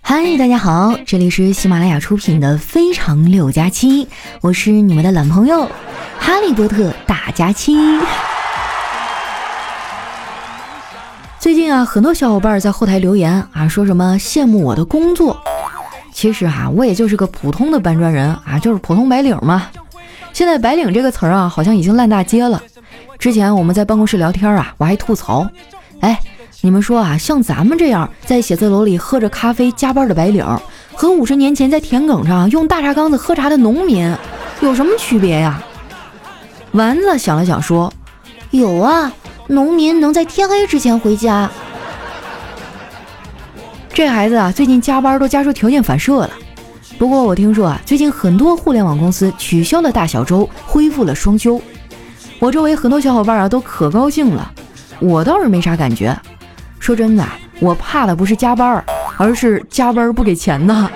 嗨，大家好，这里是喜马拉雅出品的《非常六加七》，我是你们的懒朋友哈利波特大加七。最近啊，很多小伙伴在后台留言啊，说什么羡慕我的工作。其实啊，我也就是个普通的搬砖人啊，就是普通白领嘛。现在“白领”这个词儿啊，好像已经烂大街了。之前我们在办公室聊天啊，我还吐槽，哎。你们说啊，像咱们这样在写字楼里喝着咖啡加班的白领，和五十年前在田埂上用大茶缸子喝茶的农民，有什么区别呀？丸子想了想说：“有啊，农民能在天黑之前回家。”这孩子啊，最近加班都加出条件反射了。不过我听说啊，最近很多互联网公司取消了大小周，恢复了双休。我周围很多小伙伴啊，都可高兴了，我倒是没啥感觉。说真的，我怕的不是加班，而是加班不给钱呢。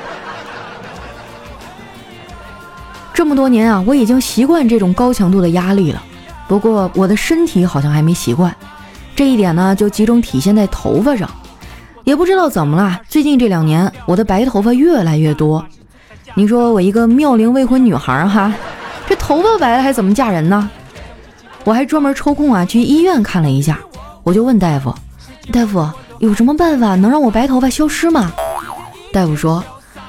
这么多年啊，我已经习惯这种高强度的压力了。不过我的身体好像还没习惯，这一点呢，就集中体现在头发上。也不知道怎么了，最近这两年我的白头发越来越多。你说我一个妙龄未婚女孩哈，这头发白了还怎么嫁人呢？我还专门抽空啊去医院看了一下，我就问大夫。大夫，有什么办法能让我白头发消失吗？大夫说：“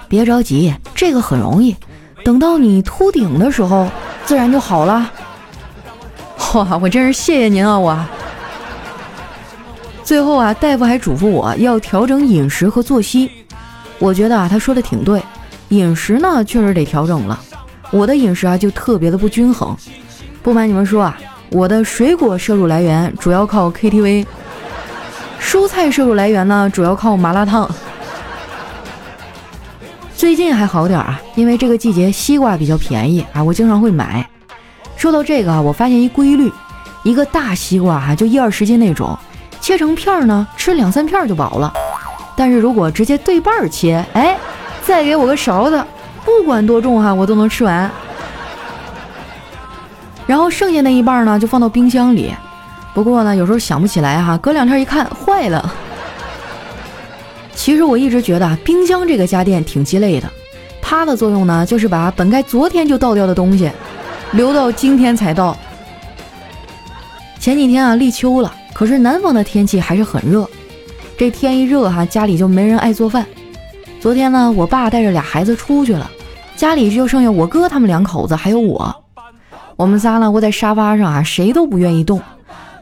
别着急，这个很容易，等到你秃顶的时候，自然就好了。”哇，我真是谢谢您啊！我最后啊，大夫还嘱咐我要调整饮食和作息。我觉得啊，他说的挺对，饮食呢确实得调整了。我的饮食啊就特别的不均衡。不瞒你们说啊，我的水果摄入来源主要靠 KTV。蔬菜摄入来源呢，主要靠麻辣烫。最近还好点啊，因为这个季节西瓜比较便宜啊，我经常会买。说到这个啊，我发现一规律：一个大西瓜哈，就一二十斤那种，切成片儿呢，吃两三片就饱了。但是如果直接对半切，哎，再给我个勺子，不管多重哈，我都能吃完。然后剩下那一半呢，就放到冰箱里。不过呢，有时候想不起来哈，隔两天一看坏了。其实我一直觉得冰箱这个家电挺鸡肋的，它的作用呢，就是把本该昨天就倒掉的东西，留到今天才倒。前几天啊，立秋了，可是南方的天气还是很热。这天一热哈，家里就没人爱做饭。昨天呢，我爸带着俩孩子出去了，家里就剩下我哥他们两口子还有我。我们仨呢，窝在沙发上啊，谁都不愿意动。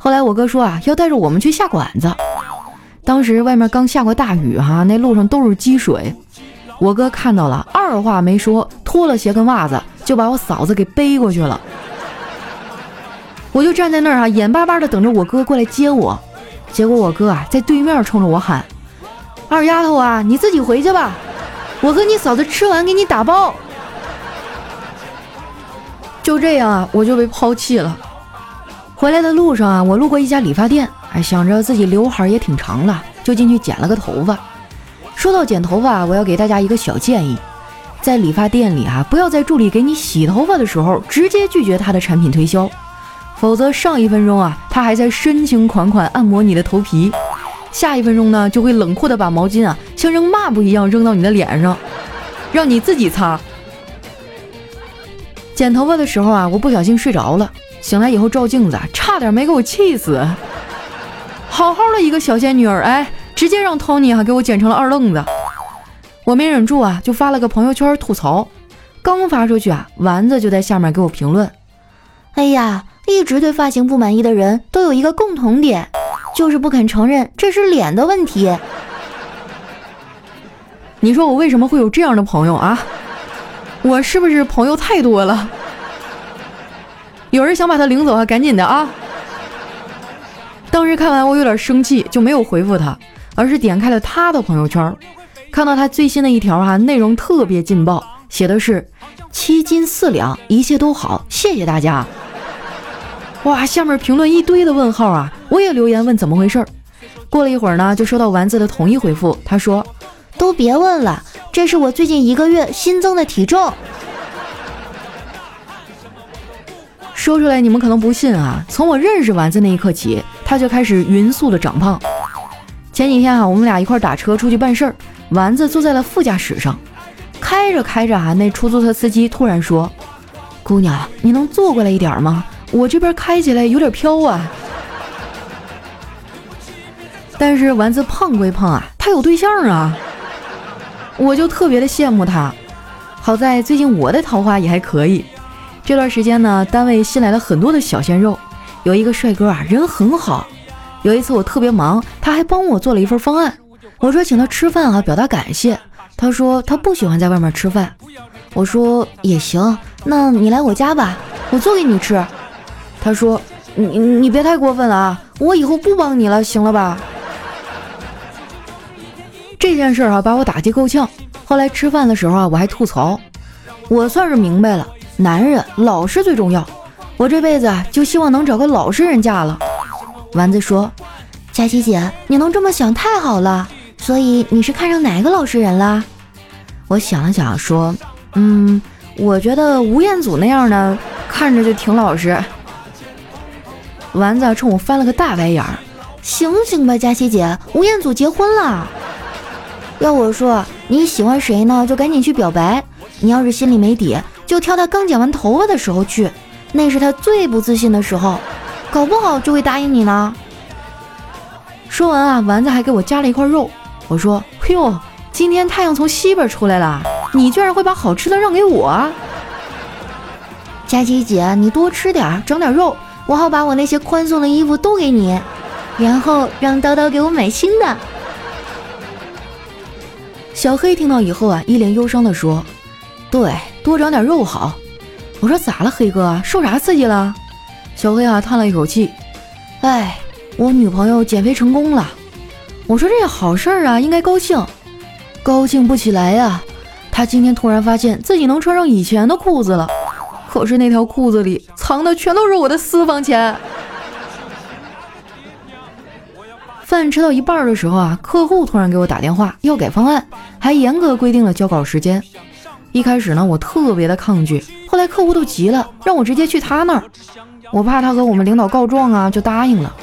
后来我哥说啊，要带着我们去下馆子。当时外面刚下过大雨哈，那路上都是积水。我哥看到了，二话没说，脱了鞋跟袜子就把我嫂子给背过去了。我就站在那儿啊，眼巴巴的等着我哥过来接我。结果我哥啊，在对面冲着我喊：“二丫头啊，你自己回去吧，我和你嫂子吃完给你打包。”就这样啊，我就被抛弃了。回来的路上啊，我路过一家理发店，哎，想着自己刘海也挺长了，就进去剪了个头发。说到剪头发，我要给大家一个小建议，在理发店里啊，不要在助理给你洗头发的时候直接拒绝他的产品推销，否则上一分钟啊，他还在深情款款按摩你的头皮，下一分钟呢，就会冷酷的把毛巾啊像扔抹布一样扔到你的脸上，让你自己擦。剪头发的时候啊，我不小心睡着了。醒来以后照镜子，差点没给我气死。好好的一个小仙女儿，哎，直接让 Tony 哈给我剪成了二愣子。我没忍住啊，就发了个朋友圈吐槽。刚发出去啊，丸子就在下面给我评论：“哎呀，一直对发型不满意的人都有一个共同点，就是不肯承认这是脸的问题。”你说我为什么会有这样的朋友啊？我是不是朋友太多了？有人想把他领走啊，赶紧的啊！当时看完我有点生气，就没有回复他，而是点开了他的朋友圈，看到他最新的一条哈，内容特别劲爆，写的是七斤四两，一切都好，谢谢大家。哇，下面评论一堆的问号啊！我也留言问怎么回事。过了一会儿呢，就收到丸子的统一回复，他说：“都别问了，这是我最近一个月新增的体重。”说出来你们可能不信啊！从我认识丸子那一刻起，他就开始匀速的长胖。前几天啊，我们俩一块打车出去办事儿，丸子坐在了副驾驶上，开着开着啊，那出租车司机突然说：“姑娘，你能坐过来一点吗？我这边开起来有点飘啊。”但是丸子胖归胖啊，他有对象啊，我就特别的羡慕他。好在最近我的桃花也还可以，这段时间呢，单位新来了很多的小鲜肉，有一个帅哥啊，人很好。有一次我特别忙，他还帮我做了一份方案。我说请他吃饭啊，表达感谢。他说他不喜欢在外面吃饭。我说也行，那你来我家吧，我做给你吃。他说你你别太过分了啊，我以后不帮你了，行了吧？这件事啊，把我打击够呛。后来吃饭的时候啊，我还吐槽，我算是明白了，男人老实最重要。我这辈子，就希望能找个老实人嫁了。丸子说：“佳琪姐，你能这么想太好了。所以你是看上哪个老实人了？”我想了想说：“嗯，我觉得吴彦祖那样的看着就挺老实。”丸子冲我翻了个大白眼儿：“醒醒吧，佳琪姐，吴彦祖结婚了。要我说，你喜欢谁呢？就赶紧去表白。你要是心里没底，就挑他刚剪完头发的时候去，那是他最不自信的时候。”搞不好就会答应你呢。说完啊，丸子还给我夹了一块肉。我说：“嘿呦，今天太阳从西边出来了，你居然会把好吃的让给我？”佳琪姐，你多吃点，长点肉，我好把我那些宽松的衣服都给你，然后让叨叨给我买新的。小黑听到以后啊，一脸忧伤地说：“对，多长点肉好。”我说：“咋了，黑哥？受啥刺激了？”小黑啊叹了一口气，哎，我女朋友减肥成功了。我说这好事儿啊，应该高兴。高兴不起来呀，她今天突然发现自己能穿上以前的裤子了，可是那条裤子里藏的全都是我的私房钱。饭吃到一半的时候啊，客户突然给我打电话要改方案，还严格规定了交稿时间。一开始呢，我特别的抗拒，后来客户都急了，让我直接去他那儿。我怕他和我们领导告状啊，就答应了。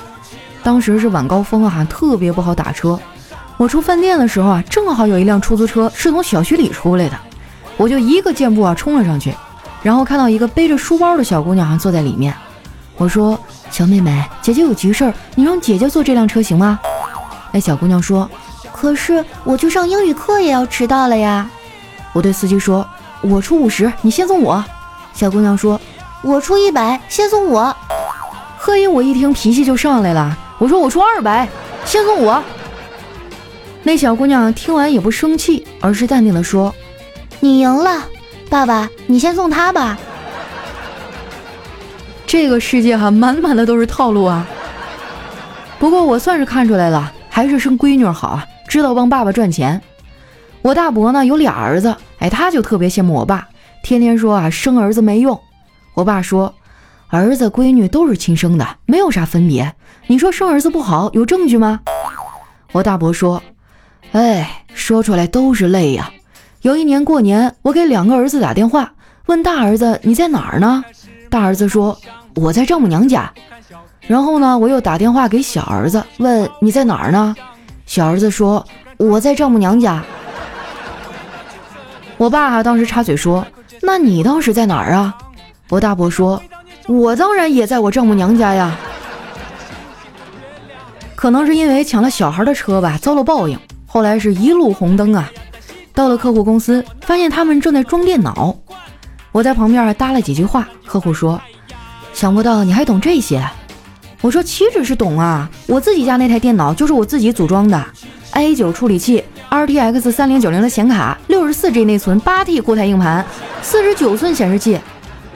当时是晚高峰啊，特别不好打车。我出饭店的时候啊，正好有一辆出租车是从小区里出来的，我就一个箭步啊冲了上去，然后看到一个背着书包的小姑娘坐在里面。我说：“小妹妹，姐姐有急事儿，你让姐姐坐这辆车行吗？”那小姑娘说：“可是我去上英语课也要迟到了呀。”我对司机说：“我出五十，你先送我。”小姑娘说。我出一百，先送我。贺英，我一听脾气就上来了。我说我出二百，先送我。那小姑娘听完也不生气，而是淡定的说：“你赢了，爸爸，你先送他吧。”这个世界哈，满满的都是套路啊。不过我算是看出来了，还是生闺女好啊，知道帮爸爸赚钱。我大伯呢有俩儿子，哎，他就特别羡慕我爸，天天说啊生儿子没用。我爸说：“儿子闺女都是亲生的，没有啥分别。你说生儿子不好，有证据吗？”我大伯说：“哎，说出来都是泪呀。有一年过年，我给两个儿子打电话，问大儿子你在哪儿呢？大儿子说我在丈母娘家。然后呢，我又打电话给小儿子，问你在哪儿呢？小儿子说我在丈母娘家。我爸当时插嘴说：那你当时在哪儿啊？”我大伯说：“我当然也在我丈母娘家呀。可能是因为抢了小孩的车吧，遭了报应。后来是一路红灯啊，到了客户公司，发现他们正在装电脑。我在旁边搭了几句话。客户说：‘想不到你还懂这些。’我说：‘岂止是懂啊，我自己家那台电脑就是我自己组装的，A9 处理器，RTX 三零九零的显卡，六十四 G 内存，八 T 固态硬盘，四十九寸显示器。’”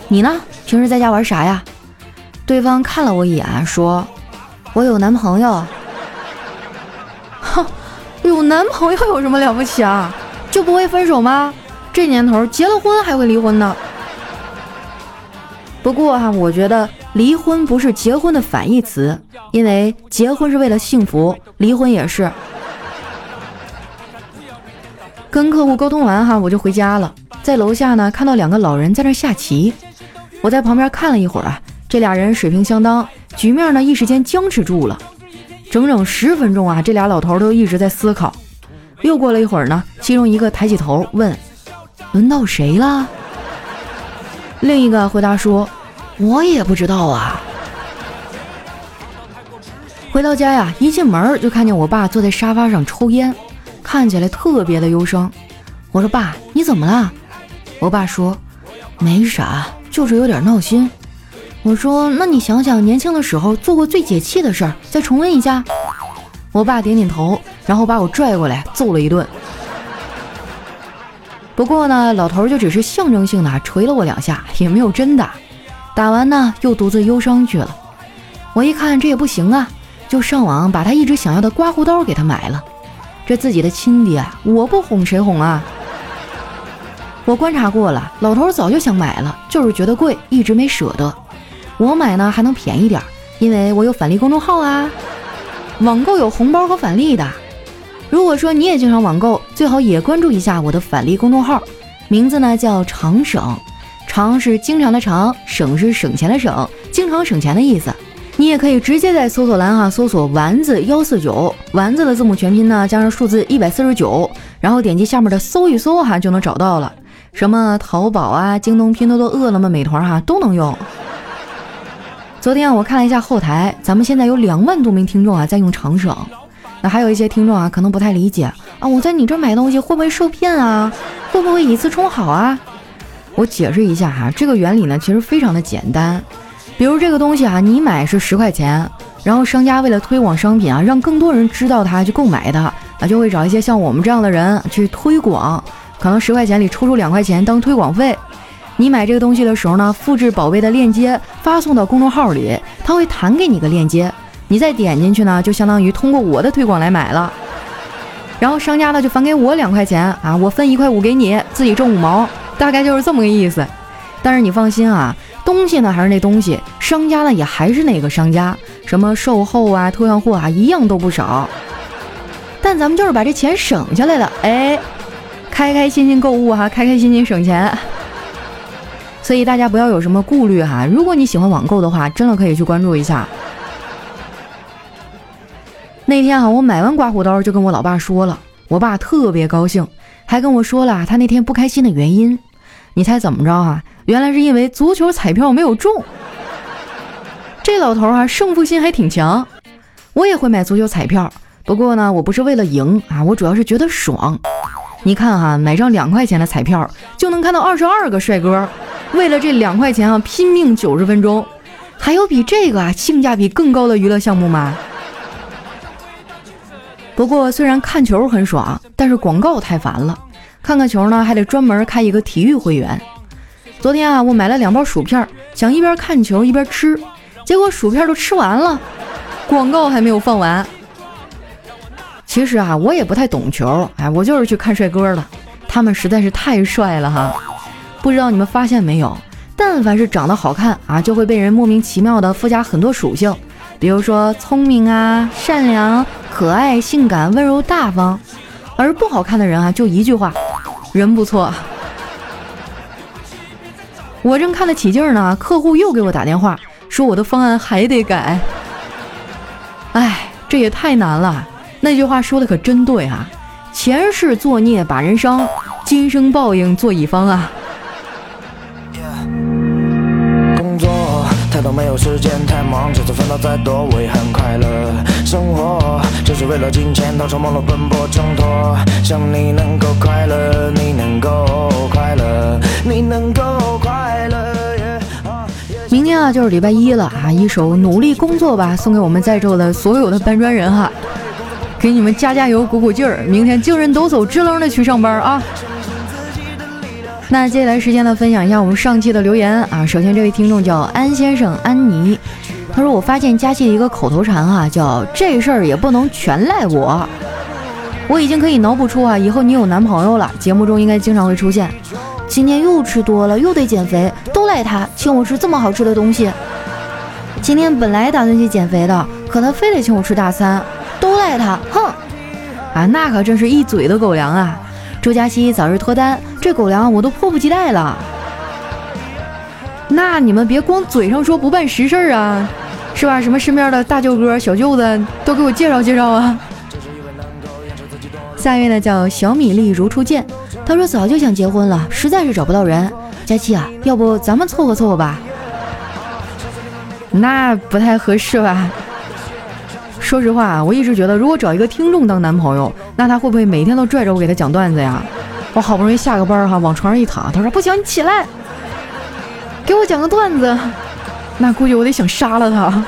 你呢？平时在家玩啥呀？对方看了我一眼，说：“我有男朋友。”哼，有男朋友有什么了不起啊？就不会分手吗？这年头结了婚还会离婚呢。不过哈，我觉得离婚不是结婚的反义词，因为结婚是为了幸福，离婚也是。跟客户沟通完哈，我就回家了。在楼下呢，看到两个老人在那下棋。我在旁边看了一会儿啊，这俩人水平相当，局面呢一时间僵持住了。整整十分钟啊，这俩老头都一直在思考。又过了一会儿呢，其中一个抬起头问：“轮到谁了？”另一个回答说：“我也不知道啊。”回到家呀，一进门就看见我爸坐在沙发上抽烟，看起来特别的忧伤。我说：“爸，你怎么了？”我爸说：“没啥，就是有点闹心。”我说：“那你想想年轻的时候做过最解气的事儿，再重温一下。”我爸点点头，然后把我拽过来揍了一顿。不过呢，老头就只是象征性的捶了我两下，也没有真打。打完呢，又独自忧伤去了。我一看这也不行啊，就上网把他一直想要的刮胡刀给他买了。这自己的亲爹，我不哄谁哄啊？我观察过了，老头早就想买了，就是觉得贵，一直没舍得。我买呢还能便宜点，因为我有返利公众号啊。网购有红包和返利的，如果说你也经常网购，最好也关注一下我的返利公众号，名字呢叫常省，常是经常的常，省是省钱的省，经常省钱的意思。你也可以直接在搜索栏哈搜索丸子幺四九，丸子的字母全拼呢加上数字一百四十九，然后点击下面的搜一搜哈就能找到了，什么淘宝啊、京东、拼多多、饿了么、美团哈都能用。昨天，我看了一下后台，咱们现在有两万多名听众啊在用长省。那还有一些听众啊，可能不太理解啊，我在你这买东西会不会受骗啊？会不会以次充好啊？我解释一下哈，这个原理呢其实非常的简单。比如这个东西啊，你买是十块钱，然后商家为了推广商品啊，让更多人知道它去购买它，啊就会找一些像我们这样的人去推广，可能十块钱里抽出两块钱当推广费。你买这个东西的时候呢，复制宝贝的链接发送到公众号里，他会弹给你个链接，你再点进去呢，就相当于通过我的推广来买了。然后商家呢就返给我两块钱啊，我分一块五给你，自己挣五毛，大概就是这么个意思。但是你放心啊，东西呢还是那东西，商家呢也还是那个商家，什么售后啊、退换货啊，一样都不少。但咱们就是把这钱省下来了，哎，开开心心购物哈，开开心心省钱。所以大家不要有什么顾虑哈，如果你喜欢网购的话，真的可以去关注一下。那天啊，我买完刮胡刀就跟我老爸说了，我爸特别高兴，还跟我说了他那天不开心的原因。你猜怎么着啊？原来是因为足球彩票没有中。这老头啊，胜负心还挺强。我也会买足球彩票，不过呢，我不是为了赢啊，我主要是觉得爽。你看哈，买张两块钱的彩票就能看到二十二个帅哥。为了这两块钱啊，拼命九十分钟，还有比这个啊性价比更高的娱乐项目吗？不过虽然看球很爽，但是广告太烦了。看看球呢，还得专门开一个体育会员。昨天啊，我买了两包薯片，想一边看球一边吃，结果薯片都吃完了，广告还没有放完。其实啊，我也不太懂球，哎，我就是去看帅哥的，他们实在是太帅了哈。不知道你们发现没有，但凡是长得好看啊，就会被人莫名其妙的附加很多属性，比如说聪明啊、善良、可爱、性感、温柔、大方。而不好看的人啊，就一句话，人不错。我正看得起劲呢，客户又给我打电话，说我的方案还得改。哎，这也太难了。那句话说的可真对啊，前世作孽把人伤，今生报应做乙方啊。都没有时间太忙，这次烦恼再多我也很快乐。生活就是为了金钱，到处忙碌奔波挣脱。想你能够快乐，你能够快乐，你能够快乐。明天啊就是礼拜一了啊，一首努力工作吧，送给我们在座的所有的搬砖人哈，给你们加加油鼓鼓劲儿，明天精神抖擞支棱的去上班啊。那接下来时间呢，分享一下我们上期的留言啊。首先，这位听众叫安先生安妮，他说：“我发现佳期的一个口头禅哈，叫这事儿也不能全赖我。我已经可以脑补出啊，以后你有男朋友了，节目中应该经常会出现。今天又吃多了，又得减肥，都赖他请我吃这么好吃的东西。今天本来打算去减肥的，可他非得请我吃大餐，都赖他，哼！啊，那可真是一嘴的狗粮啊！祝佳熙早日脱单。”这狗粮我都迫不及待了，那你们别光嘴上说不办实事啊，是吧？什么身边的大舅哥、小舅子都给我介绍介绍啊！下一位呢叫小米粒如初见，他说早就想结婚了，实在是找不到人。佳期啊，要不咱们凑合凑合吧？那不太合适吧？说实话啊，我一直觉得，如果找一个听众当男朋友，那他会不会每天都拽着我给他讲段子呀？我好不容易下个班哈，往床上一躺，他说不行，你起来，给我讲个段子。那估计我得想杀了他。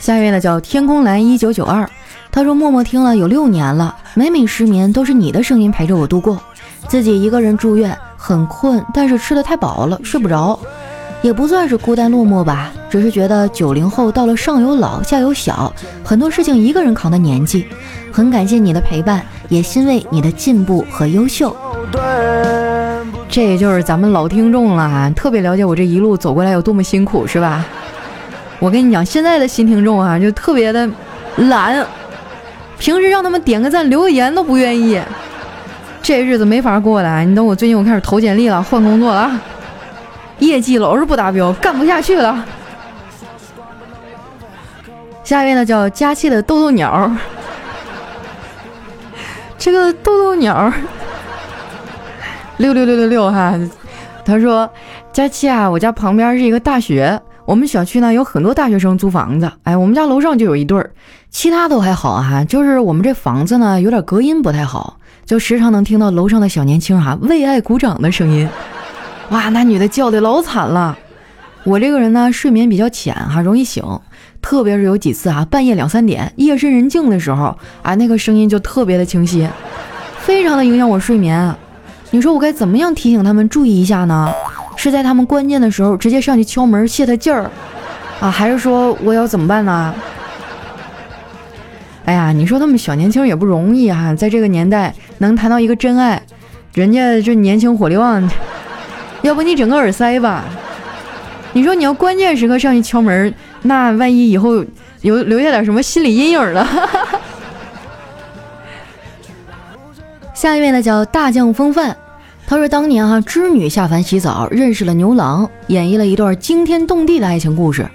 下一位呢叫天空蓝一九九二，他说默默听了有六年了，每每失眠都是你的声音陪着我度过。自己一个人住院，很困，但是吃的太饱了，睡不着，也不算是孤单落寞吧，只是觉得九零后到了上有老下有小，很多事情一个人扛的年纪。很感谢你的陪伴，也欣慰你的进步和优秀。这也就是咱们老听众了啊，特别了解我这一路走过来有多么辛苦，是吧？我跟你讲，现在的新听众啊，就特别的懒，平时让他们点个赞、留个言都不愿意，这日子没法过了。你等我最近我开始投简历了，换工作了，业绩老是不达标，干不下去了。下一位呢，叫佳期的豆豆鸟，这个豆豆鸟。六六六六六哈，他说：“佳期啊，我家旁边是一个大学，我们小区呢有很多大学生租房子。哎，我们家楼上就有一对儿，其他都还好哈，就是我们这房子呢有点隔音不太好，就时常能听到楼上的小年轻哈为爱鼓掌的声音。哇，那女的叫的老惨了。我这个人呢睡眠比较浅哈，容易醒，特别是有几次啊半夜两三点夜深人静的时候啊，那个声音就特别的清晰，非常的影响我睡眠。”你说我该怎么样提醒他们注意一下呢？是在他们关键的时候直接上去敲门泄他劲儿，啊，还是说我要怎么办呢？哎呀，你说他们小年轻也不容易哈，在这个年代能谈到一个真爱，人家这年轻火力旺，要不你整个耳塞吧？你说你要关键时刻上去敲门，那万一以后留留下点什么心理阴影了？下一位呢叫大将风范。他说：“当年哈，织女下凡洗澡，认识了牛郎，演绎了一段惊天动地的爱情故事。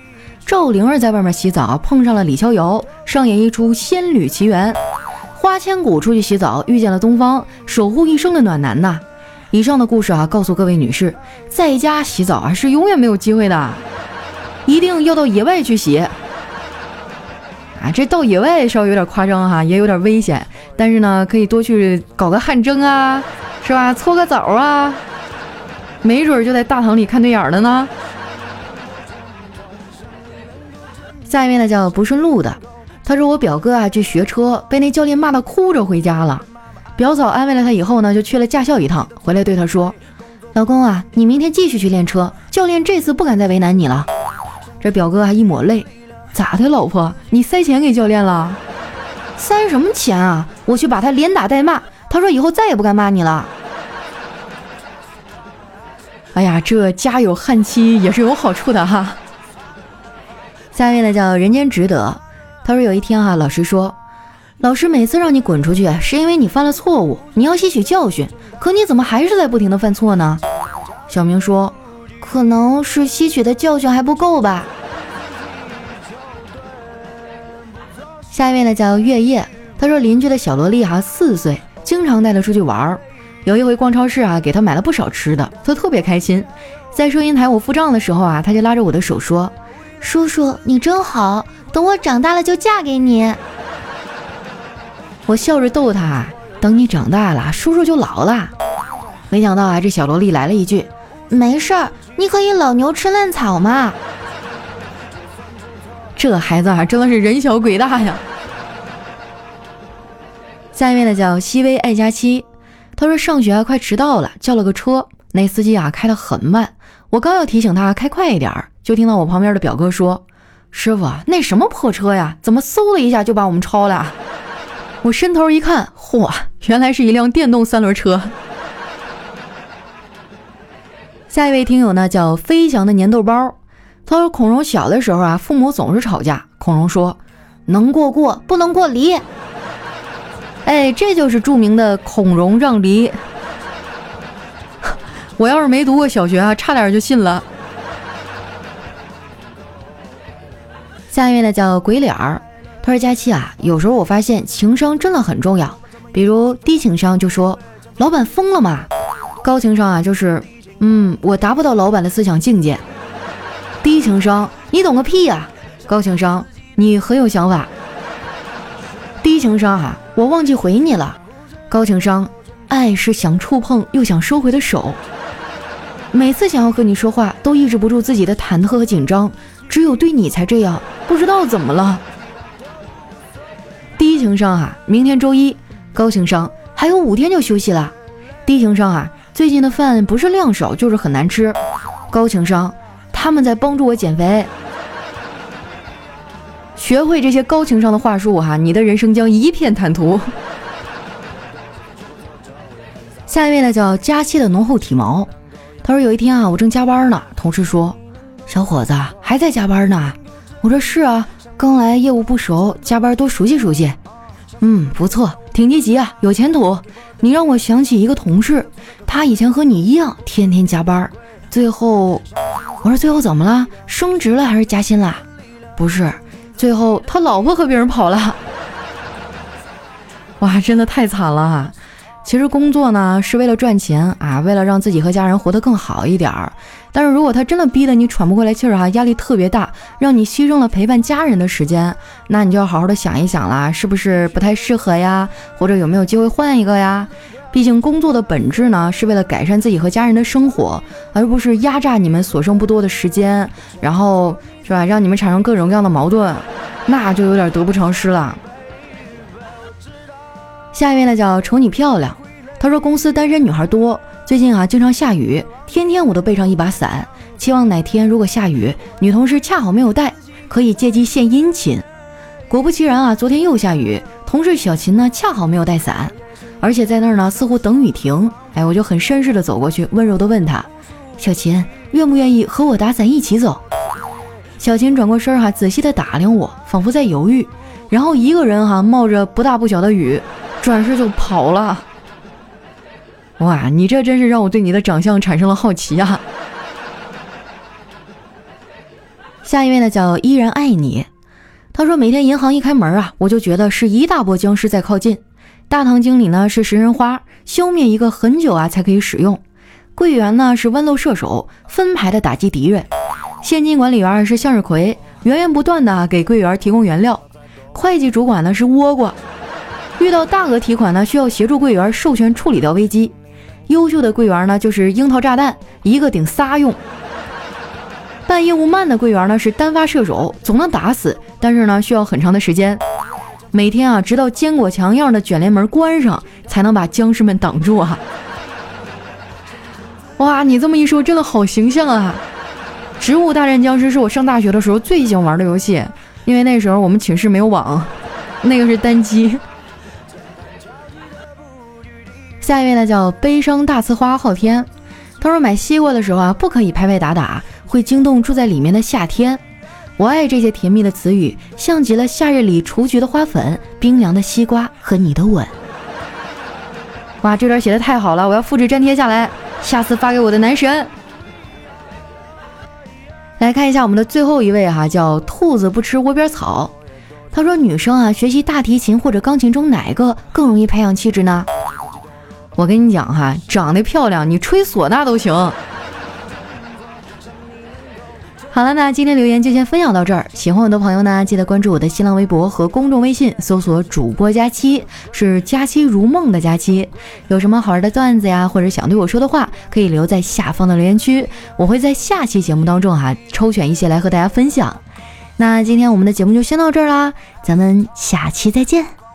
赵灵儿在外面洗澡，碰上了李逍遥，上演一出仙侣奇缘。花千骨出去洗澡，遇见了东方，守护一生的暖男呐。以上的故事啊，告诉各位女士，在家洗澡啊是永远没有机会的，一定要到野外去洗。啊，这到野外稍微有点夸张哈，也有点危险，但是呢，可以多去搞个汗蒸啊。”是吧？搓个澡啊，没准就在大堂里看对眼了呢。下一位呢叫不顺路的，他说我表哥啊去学车，被那教练骂的哭着回家了。表嫂安慰了他以后呢，就去了驾校一趟，回来对他说：“老公啊，你明天继续去练车，教练这次不敢再为难你了。”这表哥还一抹泪：“咋的，老婆？你塞钱给教练了？塞什么钱啊？我去把他连打带骂。他说以后再也不敢骂你了。”哎呀，这家有悍妻也是有好处的哈。下一位呢叫人间值得，他说有一天哈，老师说，老师每次让你滚出去，是因为你犯了错误，你要吸取教训。可你怎么还是在不停的犯错呢？小明说，可能是吸取的教训还不够吧。下一位呢叫月夜，他说邻居的小萝莉哈四岁，经常带他出去玩儿。有一回逛超市啊，给他买了不少吃的，他特别开心。在收银台我付账的时候啊，他就拉着我的手说：“叔叔，你真好，等我长大了就嫁给你。”我笑着逗他：“等你长大了，叔叔就老了。”没想到啊，这小萝莉来了一句：“没事儿，你可以老牛吃嫩草嘛。”这孩子啊，真的是人小鬼大呀。下一位呢，叫西薇爱佳期。他说上学快迟到了，叫了个车，那司机啊开得很慢。我刚要提醒他开快一点儿，就听到我旁边的表哥说：“师傅，那什么破车呀，怎么嗖的一下就把我们超了？”我伸头一看，嚯，原来是一辆电动三轮车。下一位听友呢叫飞翔的粘豆包，他说孔融小的时候啊，父母总是吵架，孔融说：“能过过，不能过离。”哎，这就是著名的孔融让梨。我要是没读过小学啊，差点就信了。下一位呢叫鬼脸儿，他说佳期啊，有时候我发现情商真的很重要。比如低情商就说老板疯了吗？高情商啊就是嗯我达不到老板的思想境界。低情商你懂个屁呀！高情商你很有想法。低情商哈我忘记回你了。高情商爱是想触碰又想收回的手。每次想要和你说话都抑制不住自己的忐忑和紧张，只有对你才这样，不知道怎么了。低情商哈明天周一。高情商还有五天就休息了，低情商啊，最近的饭不是量少就是很难吃。高情商，他们在帮助我减肥。学会这些高情商的话术哈，你的人生将一片坦途。下一位呢叫佳期的浓厚体毛，他说有一天啊，我正加班呢，同事说，小伙子还在加班呢。我说是啊，刚来业务不熟，加班多熟悉熟悉。嗯，不错。挺积极啊，有前途。你让我想起一个同事，他以前和你一样，天天加班，最后，我说最后怎么了？升职了还是加薪了？不是，最后他老婆和别人跑了。哇，真的太惨了。其实工作呢是为了赚钱啊，为了让自己和家人活得更好一点儿。但是如果他真的逼得你喘不过来气儿啊，压力特别大，让你牺牲了陪伴家人的时间，那你就要好好的想一想啦，是不是不太适合呀？或者有没有机会换一个呀？毕竟工作的本质呢是为了改善自己和家人的生活，而不是压榨你们所剩不多的时间，然后是吧，让你们产生各种各样的矛盾，那就有点得不偿失了。下一位呢叫瞅你漂亮，他说公司单身女孩多，最近啊经常下雨，天天我都备上一把伞，期望哪天如果下雨，女同事恰好没有带，可以借机献殷勤。果不其然啊，昨天又下雨，同事小秦呢恰好没有带伞，而且在那儿呢似乎等雨停，哎，我就很绅士的走过去，温柔的问他，小秦愿不愿意和我打伞一起走？小秦转过身哈，仔细的打量我，仿佛在犹豫，然后一个人哈冒着不大不小的雨。转身就跑了。哇，你这真是让我对你的长相产生了好奇呀！下一位呢，叫依然爱你。他说，每天银行一开门啊，我就觉得是一大波僵尸在靠近。大堂经理呢是食人花，消灭一个很久啊才可以使用。柜员呢是豌豆射手，分排的打击敌人。现金管理员是向日葵，源源不断的给柜员提供原料。会计主管呢是倭瓜。遇到大额提款呢，需要协助柜员授权处理掉危机。优秀的柜员呢，就是樱桃炸弹，一个顶仨用。办业务慢的柜员呢，是单发射手，总能打死，但是呢，需要很长的时间。每天啊，直到坚果墙样的卷帘门关上，才能把僵尸们挡住啊！哇，你这么一说，真的好形象啊！植物大战僵尸是我上大学的时候最喜欢玩的游戏，因为那时候我们寝室没有网，那个是单机。下一位呢叫悲伤大刺花昊天，他说买西瓜的时候啊，不可以拍拍打打，会惊动住在里面的夏天。我爱这些甜蜜的词语，像极了夏日里雏菊的花粉、冰凉的西瓜和你的吻。哇，这段写的太好了，我要复制粘贴下来，下次发给我的男神。来看一下我们的最后一位哈，叫兔子不吃窝边草。他说女生啊，学习大提琴或者钢琴中哪一个更容易培养气质呢？我跟你讲哈，长得漂亮，你吹唢呐都行。好了，那今天留言就先分享到这儿。喜欢我的朋友呢，记得关注我的新浪微博和公众微信，搜索“主播佳期”，是“佳期如梦”的佳期。有什么好玩的段子呀，或者想对我说的话，可以留在下方的留言区，我会在下期节目当中哈抽选一些来和大家分享。那今天我们的节目就先到这儿啦，咱们下期再见。